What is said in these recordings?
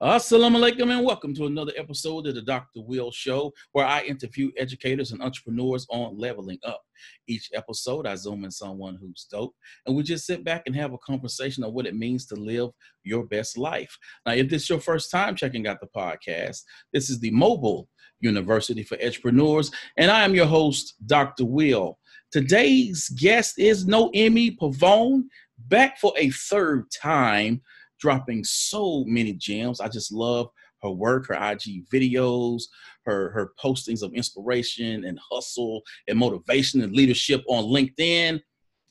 Assalamu alaikum and welcome to another episode of the Dr. Will Show, where I interview educators and entrepreneurs on leveling up. Each episode, I zoom in someone who's dope, and we just sit back and have a conversation on what it means to live your best life. Now, if this is your first time checking out the podcast, this is the Mobile University for Entrepreneurs, and I am your host, Dr. Will. Today's guest is Noemi Pavon, back for a third time dropping so many gems. I just love her work, her IG videos, her her postings of inspiration and hustle and motivation and leadership on LinkedIn.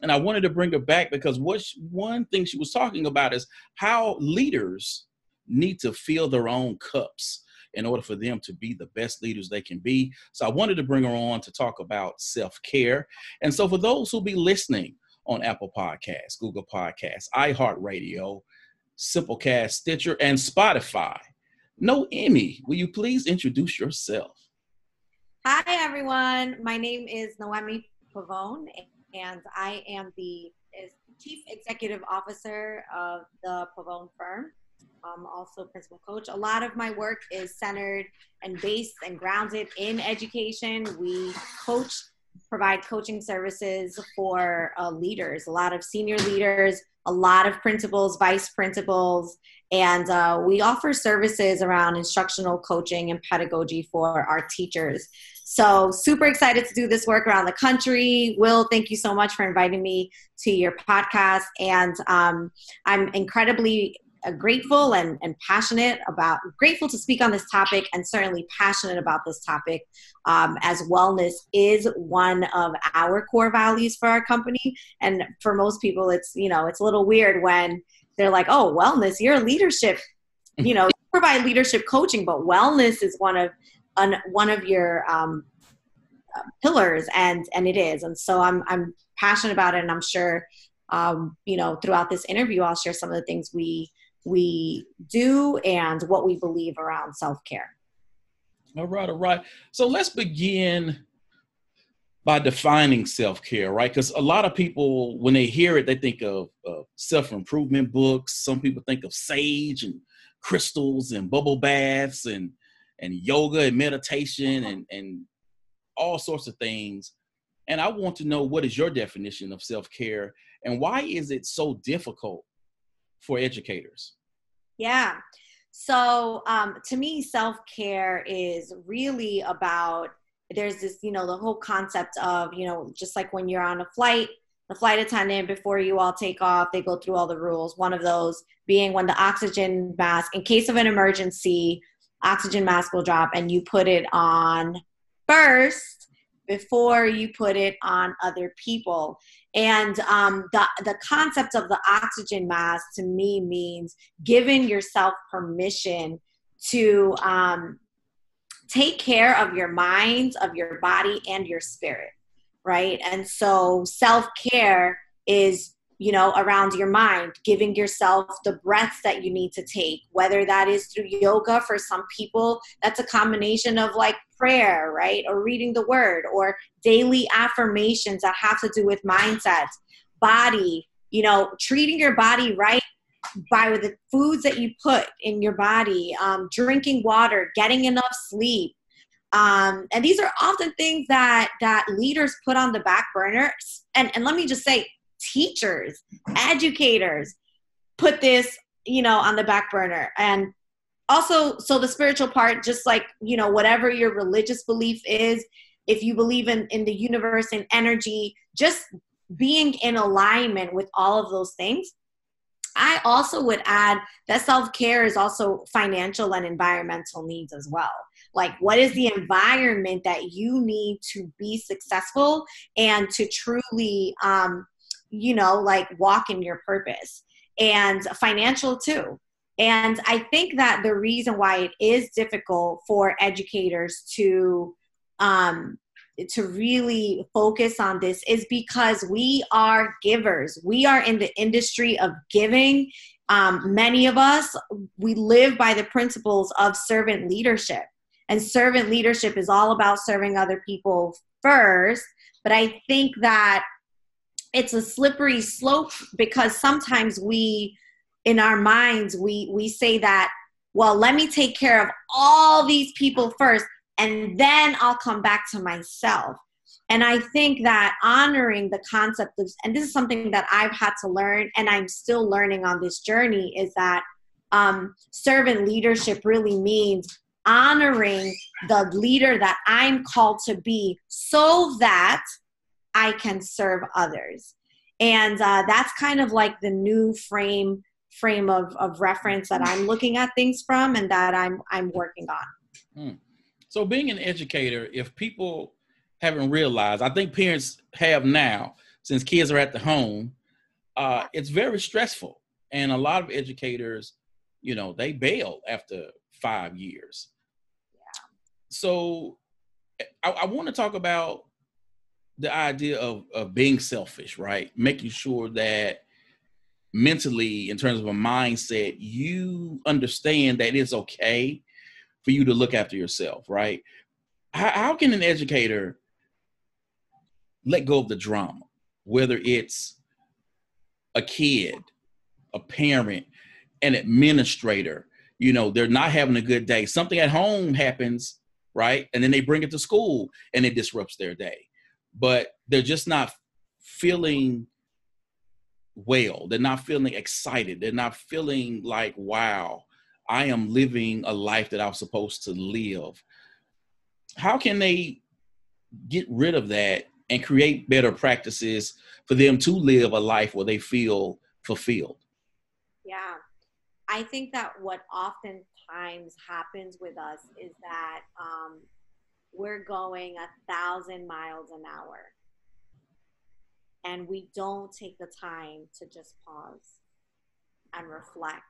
And I wanted to bring her back because what she, one thing she was talking about is how leaders need to fill their own cups in order for them to be the best leaders they can be. So I wanted to bring her on to talk about self-care. And so for those who be listening on Apple Podcasts, Google Podcasts, iHeartRadio, Simplecast, Stitcher, and Spotify. Noemi, will you please introduce yourself? Hi, everyone. My name is Noemi Pavon, and I am the Chief Executive Officer of the Pavon firm. I'm also principal coach. A lot of my work is centered and based and grounded in education. We coach, provide coaching services for uh, leaders, a lot of senior leaders, a lot of principals, vice principals, and uh, we offer services around instructional coaching and pedagogy for our teachers. So, super excited to do this work around the country. Will, thank you so much for inviting me to your podcast. And um, I'm incredibly grateful and, and passionate about grateful to speak on this topic and certainly passionate about this topic um, as wellness is one of our core values for our company. And for most people it's you know it's a little weird when they're like oh wellness you're leadership you know you provide leadership coaching but wellness is one of an, one of your um, uh, pillars and and it is. And so i'm i'm passionate about it and i'm sure um, you know throughout this interview i'll share some of the things we we do and what we believe around self care. All right, all right. So let's begin by defining self care, right? Because a lot of people, when they hear it, they think of self improvement books. Some people think of sage and crystals and bubble baths and and yoga and meditation and and all sorts of things. And I want to know what is your definition of self care and why is it so difficult for educators? Yeah. So um, to me, self care is really about there's this, you know, the whole concept of, you know, just like when you're on a flight, the flight attendant, before you all take off, they go through all the rules. One of those being when the oxygen mask, in case of an emergency, oxygen mask will drop and you put it on first before you put it on other people. And um, the, the concept of the oxygen mask to me means giving yourself permission to um, take care of your mind, of your body, and your spirit, right? And so self care is you know, around your mind, giving yourself the breaths that you need to take, whether that is through yoga for some people, that's a combination of like prayer, right? Or reading the word, or daily affirmations that have to do with mindset, body, you know, treating your body right by the foods that you put in your body, um, drinking water, getting enough sleep. Um, and these are often things that that leaders put on the back burner. And, and let me just say, teachers, educators put this, you know, on the back burner. And also, so the spiritual part, just like, you know, whatever your religious belief is, if you believe in, in the universe and energy, just being in alignment with all of those things. I also would add that self care is also financial and environmental needs as well. Like, what is the environment that you need to be successful and to truly um, you know, like walk in your purpose and financial too. And I think that the reason why it is difficult for educators to um, to really focus on this is because we are givers. We are in the industry of giving. Um, many of us we live by the principles of servant leadership, and servant leadership is all about serving other people first. But I think that it's a slippery slope because sometimes we in our minds we we say that well, let me take care of all these people first, and then I'll come back to myself. And I think that honoring the concept of, and this is something that I've had to learn, and I'm still learning on this journey, is that um, servant leadership really means honoring the leader that I'm called to be so that I can serve others. And uh, that's kind of like the new frame frame of, of reference that I'm looking at things from and that I'm I'm working on. Hmm. So being an educator, if people haven't realized, I think parents have now, since kids are at the home, uh, it's very stressful. And a lot of educators, you know, they bail after five years. Yeah. So I, I want to talk about the idea of, of being selfish, right? Making sure that mentally, in terms of a mindset, you understand that it's okay for you to look after yourself, right? How, how can an educator let go of the drama, whether it's a kid, a parent, an administrator, you know, they're not having a good day. Something at home happens, right? And then they bring it to school and it disrupts their day but they're just not feeling well. They're not feeling excited. They're not feeling like, wow, I am living a life that I'm supposed to live. How can they get rid of that and create better practices for them to live a life where they feel fulfilled? Yeah. I think that what oftentimes happens with us is that um, we're going a thousand miles an hour and we don't take the time to just pause and reflect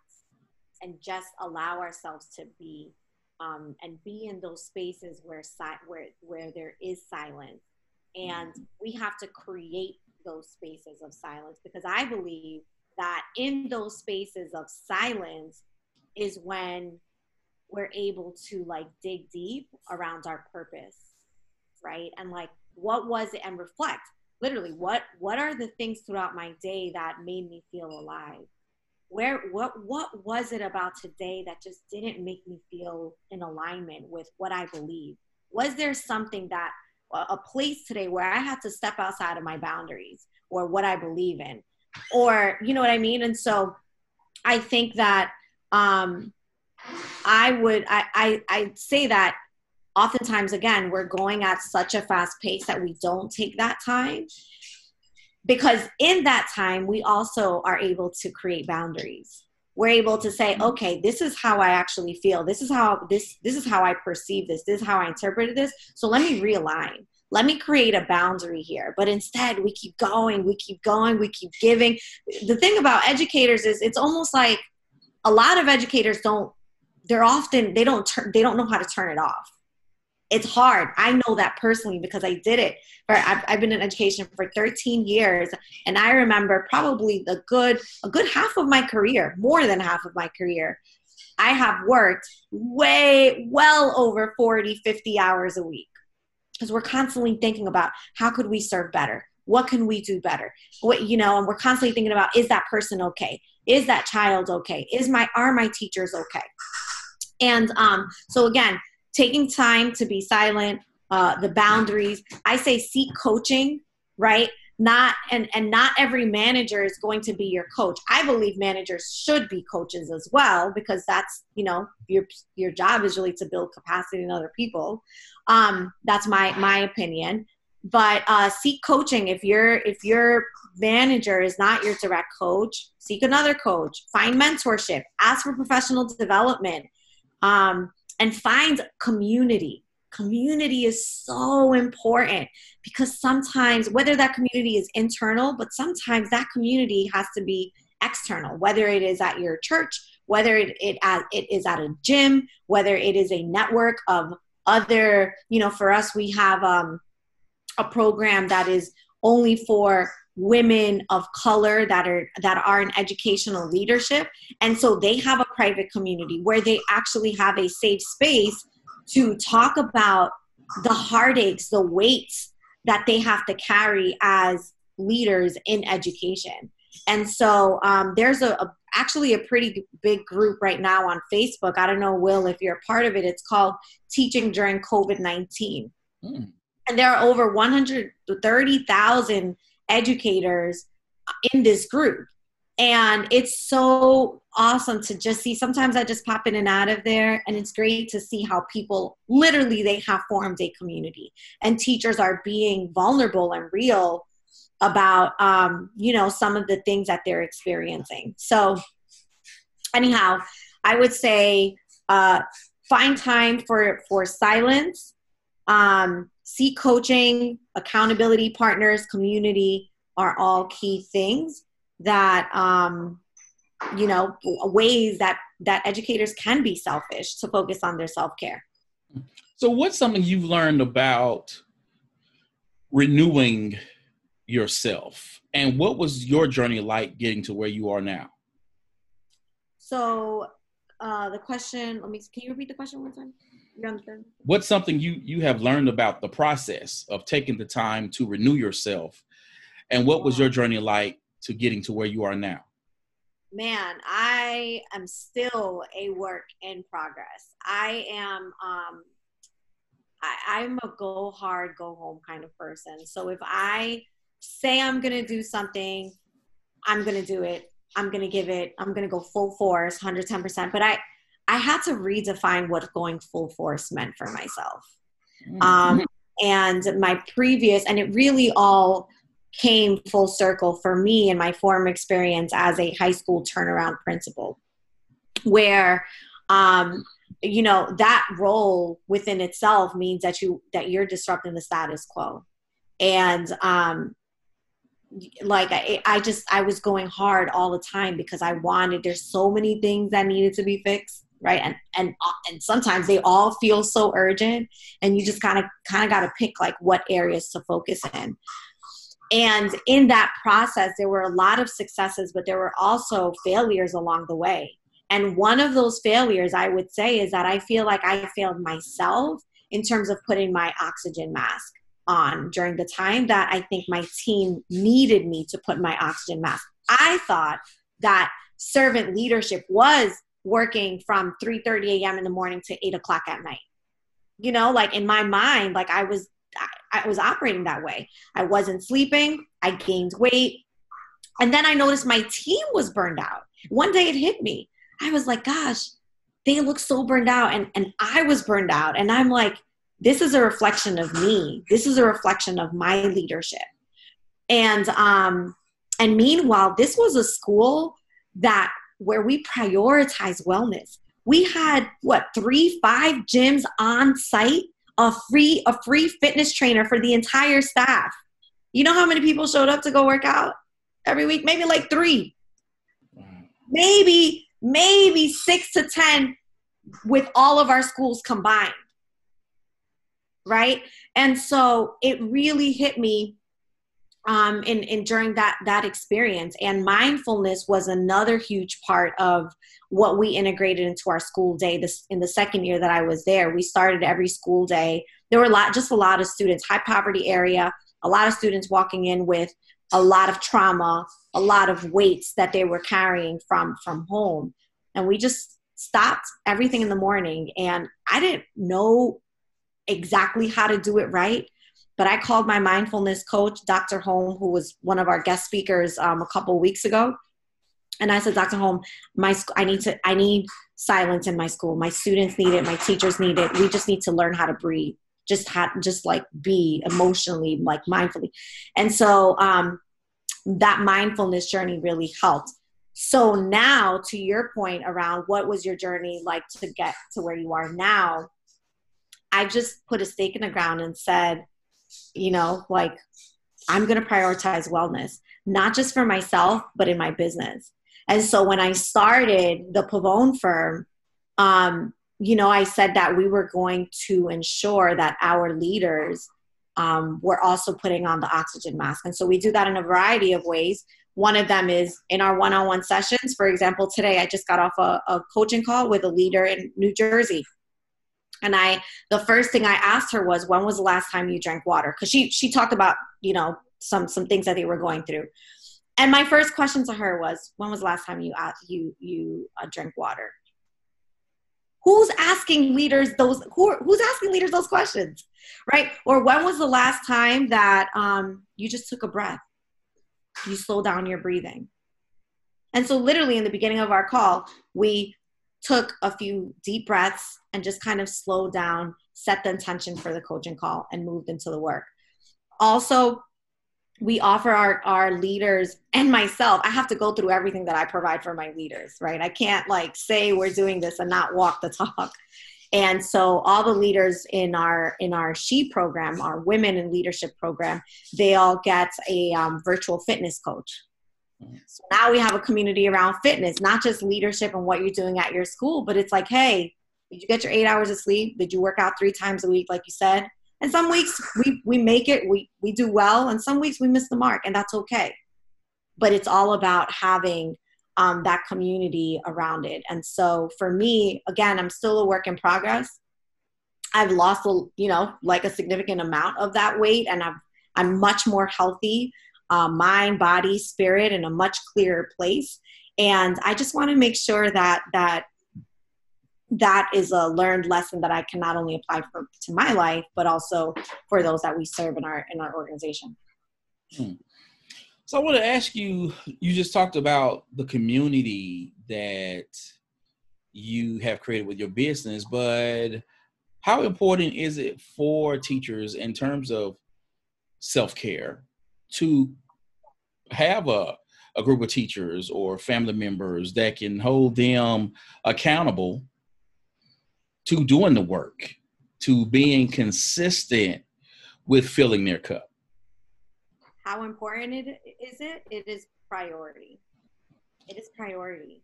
and just allow ourselves to be um, and be in those spaces where si- where where there is silence. And we have to create those spaces of silence because i believe that in those spaces of silence is when we're able to like dig deep around our purpose right? And like what was it and reflect literally what what are the things throughout my day that made me feel alive? Where what what was it about today that just didn't make me feel in alignment with what i believe? Was there something that a place today where i had to step outside of my boundaries or what i believe in? Or you know what i mean? And so i think that um I would I, I I say that oftentimes again we're going at such a fast pace that we don't take that time because in that time we also are able to create boundaries. We're able to say mm-hmm. okay this is how i actually feel. This is how this this is how i perceive this. This is how i interpreted this. So let me realign. Let me create a boundary here. But instead we keep going we keep going we keep giving. The thing about educators is it's almost like a lot of educators don't they're often they don't turn they don't know how to turn it off it's hard. I know that personally because i did it for I've, I've, been in education for 13 years and i remember probably the good a good half of my career more than half of my career i have worked way well over 40 50 hours a week. Because we're constantly thinking about how could we serve better? What can we do better? What you know and we're constantly thinking about is that person okay? Is that child okay? Is my are my teachers okay? And um, so again, taking time to be silent, uh, the boundaries. I say seek coaching, right? Not and and not every manager is going to be your coach. I believe managers should be coaches as well because that's you know your your job is really to build capacity in other people. Um, that's my my opinion. But uh, seek coaching if your if your manager is not your direct coach. Seek another coach. Find mentorship. Ask for professional development um, and find community. Community is so important because sometimes, whether that community is internal, but sometimes that community has to be external, whether it is at your church, whether it, it, at, it is at a gym, whether it is a network of other, you know, for us, we have um, a program that is only for women of color that are that are in educational leadership and so they have a private community where they actually have a safe space to talk about the heartaches the weights that they have to carry as leaders in education and so um, there's a, a, actually a pretty big group right now on Facebook. I don't know, Will, if you're a part of it. It's called Teaching During COVID 19. Mm. And there are over 130,000 educators in this group. And it's so awesome to just see. Sometimes I just pop in and out of there, and it's great to see how people literally they have formed a community, and teachers are being vulnerable and real about um, you know some of the things that they're experiencing. So, anyhow, I would say uh, find time for for silence. Um, seek coaching, accountability partners, community are all key things that um, you know ways that that educators can be selfish to focus on their self-care. So what's something you've learned about renewing yourself? And what was your journey like getting to where you are now? So uh, the question let me can you repeat the question one time what's something you you have learned about the process of taking the time to renew yourself? And what was your journey like to getting to where you are now? Man i am still a work in progress. I am um I, i'm a go hard go home kind of person. So if i say I'm going to do something, I'm going to do it. I'm going to give it, I'm going to go full force, 110%. But I, I had to redefine what going full force meant for myself. Mm-hmm. Um, and my previous, and it really all came full circle for me in my former experience as a high school turnaround principal, where, um, you know, that role within itself means that you that you're disrupting the status quo, and um, like I, I just i was going hard all the time because i wanted there's so many things that needed to be fixed right? And and and sometimes they all feel so urgent and you just kind of kind of got to pick like what areas to focus in. And in that process there were a lot of successes but there were also failures along the way. And one of those failures i would say is that i feel like i failed myself in terms of putting my oxygen mask on during the time that I think my team needed me to put my oxygen mask. I thought that servant leadership was working from 3:30 a.m. in the morning to 8 o'clock at night. You know, like in my mind, like I was I, I was operating that way. I wasn't sleeping, I gained weight. And then I noticed my team was burned out. One day it hit me. I was like, gosh, they look so burned out and, and I was burned out. And I'm like, this is a reflection of me this is a reflection of my leadership and um and meanwhile this was a school that where we prioritize wellness. We had what three five gyms on site a free a free fitness trainer for the entire staff. You know how many people showed up to go work out every week? Maybe like three. Maybe maybe six to ten with all of our schools combined. Right? And so it really hit me um, in, in during that that experience. And mindfulness was another huge part of what we integrated into our school day this in the second year that i was there. We started every school day. There were a lot just a lot of students high poverty area a lot of students walking in with a lot of trauma a lot of weights that they were carrying from from home. And we just stopped everything in the morning and i didn't know exactly how to do it right. But I called my mindfulness coach, Dr. Holm, who was one of our guest speakers um, a couple weeks ago, and I said, Dr. Holm, my I need to I need silence in my school. My students need it. My teachers need it. We just need to learn how to breathe. Just have just like be emotionally like mindfully, and so um, that mindfulness journey really helped. So now, to your point around what was your journey like to get to where you are now, I just put a stake in the ground and said, you know, like, I'm going to prioritize wellness, not just for myself, but in my business. And so when I started the Pavon firm, um, you know, I said that we were going to ensure that our leaders um, were also putting on the oxygen mask. And so we do that in a variety of ways. One of them is in our one on one sessions. For example, today I just got off a, a coaching call with a leader in New Jersey and i the first thing i asked her was when was the last time you drank water because she she talked about you know some some things that they were going through And my first question to her was, "When was the last time you uh, you you uh, drank water?" Who's asking leaders those? Who who's asking leaders those questions, right? Or when was the last time that um, you just took a breath? You slow down your breathing. And so, literally, in the beginning of our call, we took a few deep breaths and just kind of slowed down, set the intention for the coaching call, and moved into the work. Also, we offer our, our leaders and myself i have to go through everything that i provide for my leaders right? I can't like say we're doing this and not walk the talk. And so all the leaders in our in our she program our women in leadership program they all get a um, virtual fitness coach so now we have a community around fitness not just leadership and what you're doing at your school but it's like hey did you get your eight hours of sleep did you work out three times a week like you said and some weeks we, we make it, we, we do well, and some weeks we miss the mark, and that's okay. But it's all about having um, that community around it. And so for me, again, I'm still a work in progress. I've lost, a, you know, like a significant amount of that weight, and I'm I'm much more healthy, uh, mind, body, spirit, in a much clearer place. And I just want to make sure that that that is a learned lesson that I can not only apply for, to my life, but also for those that we serve in our in our organization. Hmm. So I want to ask you. You just talked about the community that you have created with your business, but how important is it for teachers in terms of self care to have a a group of teachers or family members that can hold them accountable to doing the work, to being consistent with filling their cup. How important it is it? It is priority. It is priority,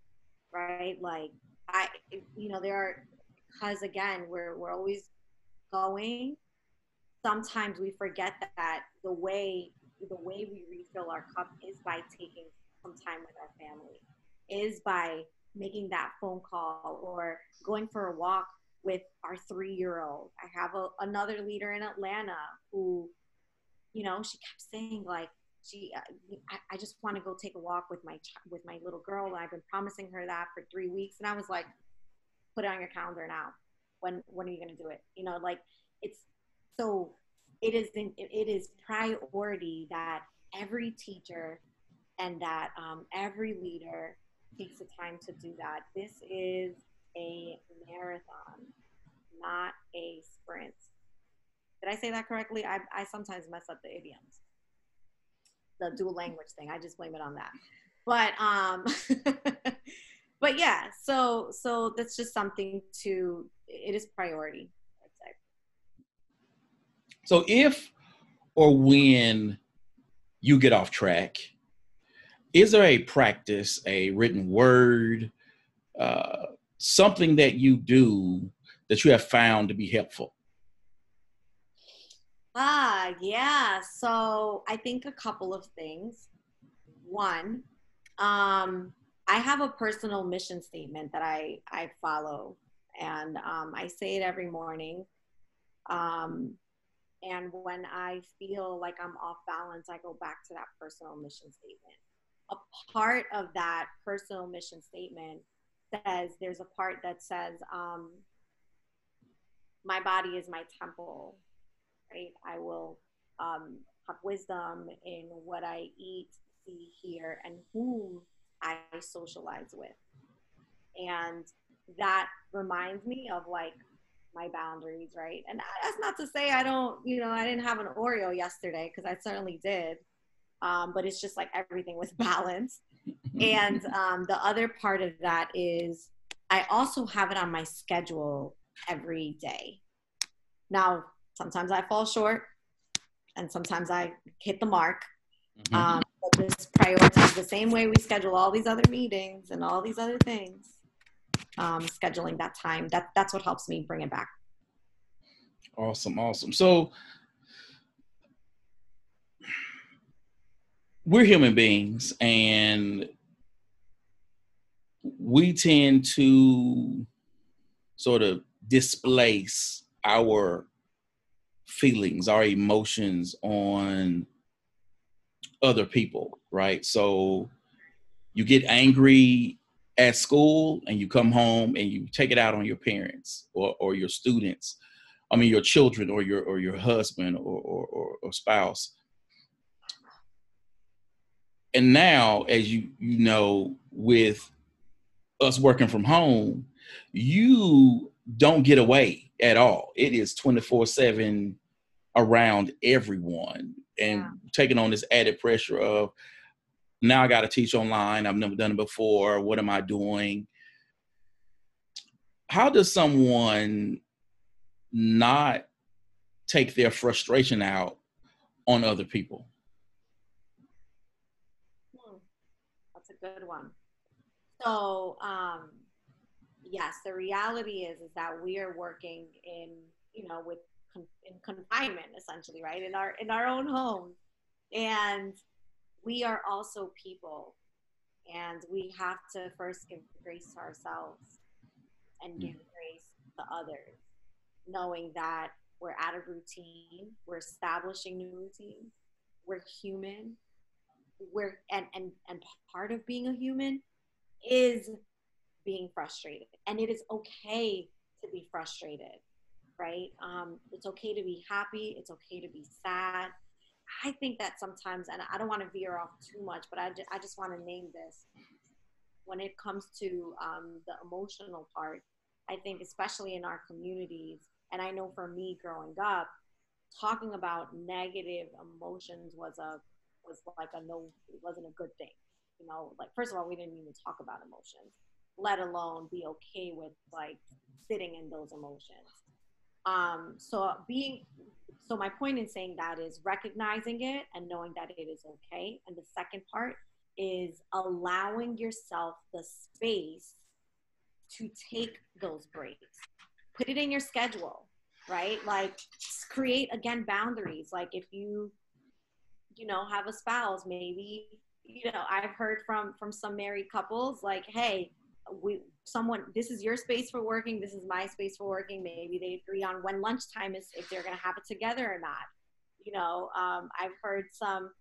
right? Like I, you know, there are because again, we're we're always going. Sometimes we forget that the way the way we refill our cup is by taking some time with our family, is by making that phone call or going for a walk with our three year old. I have a, another leader in Atlanta who, you know, she kept saying like, she, uh, I, I just want to go take a walk with my with my little girl. And I've been promising her that for three weeks, and I was like, put it on your calendar now. When when are you going to do it? You know, like it's so it is in, it is priority that every teacher and that um, every leader takes the time to do that. This is a marathon, not a sprint. Did I say that correctly? I, I sometimes mess up the idioms. The dual language thing. I just blame it on that. But um but yeah, so so that's just something to it is priority. So if or when you get off track, is there a practice, a written word, uh, something that you do that you have found to be helpful? Ah, yeah. So I think a couple of things. One, um, I have a personal mission statement that I, I follow, and um, I say it every morning. Um, and when I feel like I'm off balance, I go back to that personal mission statement. A part of that personal mission statement says there's a part that says um, my body is my temple right i will um, have wisdom in what i eat see hear and whom i socialize with and that reminds me of like my boundaries right and that's not to say i don't you know i didn't have an oreo yesterday because i certainly did um, but it's just like everything was balanced and um, the other part of that is I also have it on my schedule every day. Now, sometimes I fall short and sometimes I hit the mark. Mm-hmm. Um, but this prioritize the same way we schedule all these other meetings and all these other things. Um, scheduling that time that that's what helps me bring it back. Awesome, awesome. So we're human beings and we tend to sort of displace our feelings, our emotions on other people, right? So you get angry at school and you come home and you take it out on your parents or, or your students i mean your children or your or your husband or, or, or spouse and now as you you know with us working from home you don't get away at all it is 24 7 around everyone and yeah. taking on this added pressure of now I got to teach online. I've never done it before. What am I doing? How does someone not take their frustration out on other people? Hmm. That's a good one. So, um, yes, the reality is is that we are working in you know with in confinement essentially, right? In our in our own home, and we are also people and we have to first give grace to ourselves and give mm. grace to others knowing that we're out of routine we're establishing new routines we're human we're and and and part of being a human is being frustrated and it is okay to be frustrated right um, it's okay to be happy it's okay to be sad I think that sometimes, and I don't want to veer off too much, but I just, I just want to name this. When it comes to um, the emotional part, I think, especially in our communities, and I know for me growing up, talking about negative emotions was a was like a no, it wasn't a good thing. You know, like first of all, we didn't even talk about emotions, let alone be okay with like sitting in those emotions. Um, so being so my point in saying that is recognizing it and knowing that it is okay. And the second part is allowing yourself the space to take those breaks. Put it in your schedule, right? Like create again boundaries. Like if you you know have a spouse maybe you know i've heard from from some married couples like hey we someone this is your space for working this is my space for working maybe they agree on when lunchtime is if they're going to have it together or not. You know um, i've heard some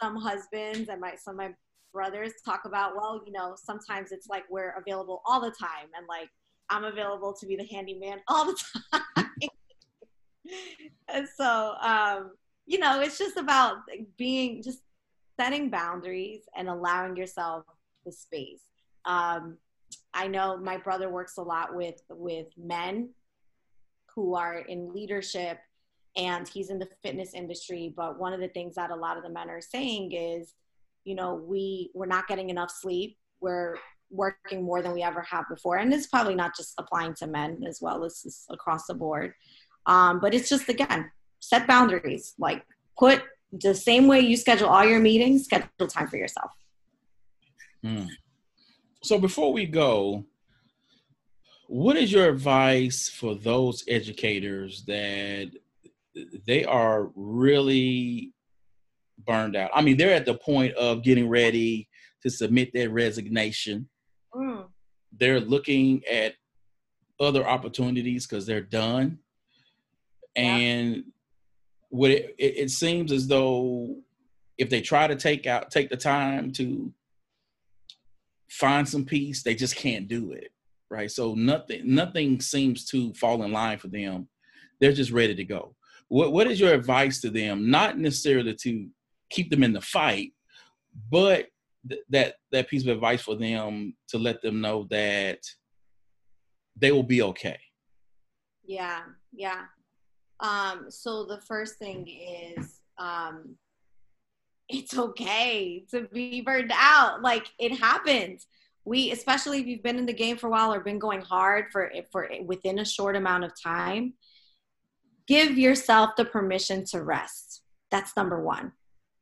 some husbands and my some of my brothers talk about well you know sometimes it's like we're available all the time and like i'm available to be the handyman all the time. And so um, you know it's just about being just setting boundaries and allowing yourself the space. Um, I know my brother works a lot with with men who are in leadership and he's in the fitness industry but one of the things that a lot of the men are saying is you know we we're not getting enough sleep. We're working more than we ever have before. And it's probably not just applying to men as well as across the board. Um, but it's just again set boundaries. Like put the same way you schedule all your meetings schedule time for yourself. Mm. So before we go, what is your advice for those educators that they are really burned out? I mean, they're at the point of getting ready to submit their resignation. Mm. They're looking at other opportunities because they're done. Yeah. And what it, it, it seems as though if they try to take out take the time to find some peace, they just can't do it. Right. So nothing nothing seems to fall in line for them. They're just ready to go. What what is your advice to them? Not necessarily to keep them in the fight, but th- that that piece of advice for them to let them know that they will be okay. Yeah, yeah. Um, so the first thing is um, it's okay to be burned out. Like it happens. We, especially if you've been in the game for a while or been going hard for for within a short amount of time, give yourself the permission to rest. That's number one.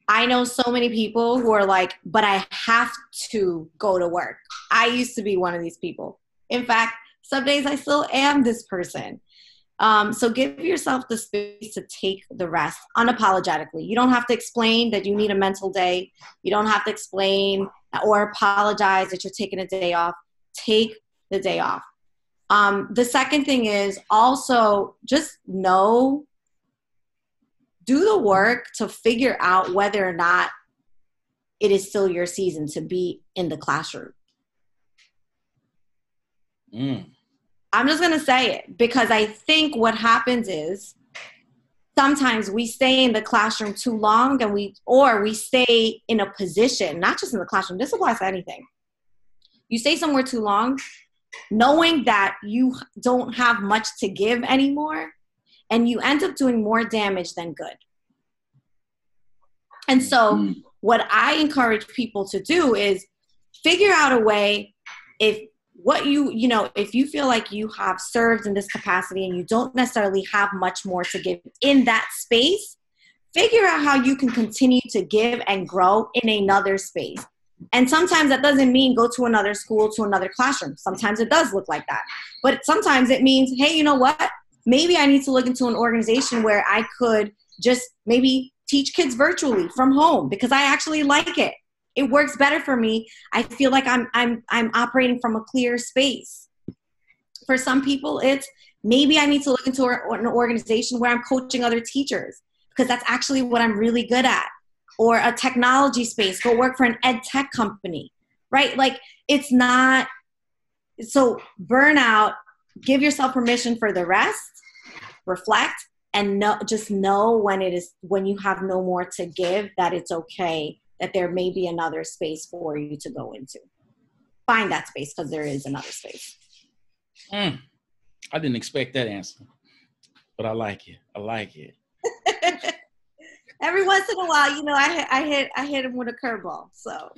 I know so many people who are like, but I have to go to work. I used to be one of these people. In fact, some days I still am this person. Um, so give yourself the space to take the rest unapologetically. You don't have to explain that you need a mental day. You don't have to explain or apologize that you're taking a day off. Take the day off. Um, the second thing is also just know, do the work to figure out whether or not it is still your season to be in the classroom. Mm. I'm just going to say it because I think what happens is sometimes we stay in the classroom too long and we or we stay in a position, not just in the classroom, this applies to anything. You stay somewhere too long knowing that you don't have much to give anymore and you end up doing more damage than good. And so mm-hmm. what I encourage people to do is figure out a way if what you you know if you feel like you have served in this capacity and you don't necessarily have much more to give in that space figure out how you can continue to give and grow in another space. And sometimes that doesn't mean go to another school to another classroom. Sometimes it does look like that. But sometimes it means hey you know what? Maybe i need to look into an organization where i could just maybe teach kids virtually from home because i actually like it it works better for me. I feel like i'm i'm i'm operating from a clear space. For some people it's maybe i need to look into an organization where i'm coaching other teachers because that's actually what i'm really good at. Or a technology space go work for an ed tech company right? Like it's not so burnout give yourself permission for the rest reflect and know just know when it is when you have no more to give that it's okay that there may be another space for you to go into. Find that space because there is another space. Mm, I didn't expect that answer, but I like it. I like it. Every once in a while, you know, I I hit I hit him with a curveball. So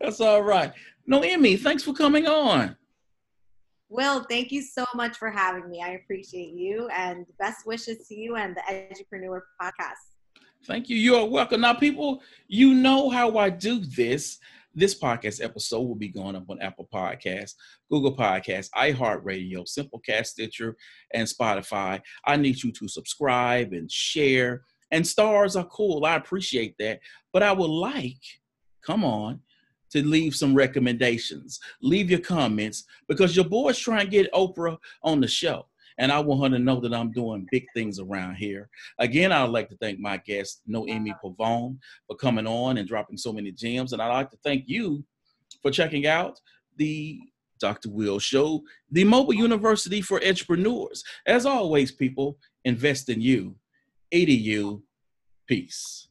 that's all right. Noemi, thanks for coming on. Will, thank you so much for having me. I appreciate you and best wishes to you and the Edupreneur podcast. Thank you. You are welcome. Now, people, you know how I do this. This podcast episode will be going up on Apple Podcasts, Google Podcasts, iHeartRadio, Simplecast, Stitcher, and Spotify. I need you to subscribe and share. And stars are cool. I appreciate that. But I would like, come on, to leave some recommendations. Leave your comments because your boy's trying to get Oprah on the show and I want her to know that I'm doing big things around here. Again, I'd like to thank my guest, Noemi Pavon, for coming on and dropping so many gems. And I'd like to thank you for checking out the Dr. Will Show, the Mobile University for Entrepreneurs. As always, people, invest in you. EDU. Peace.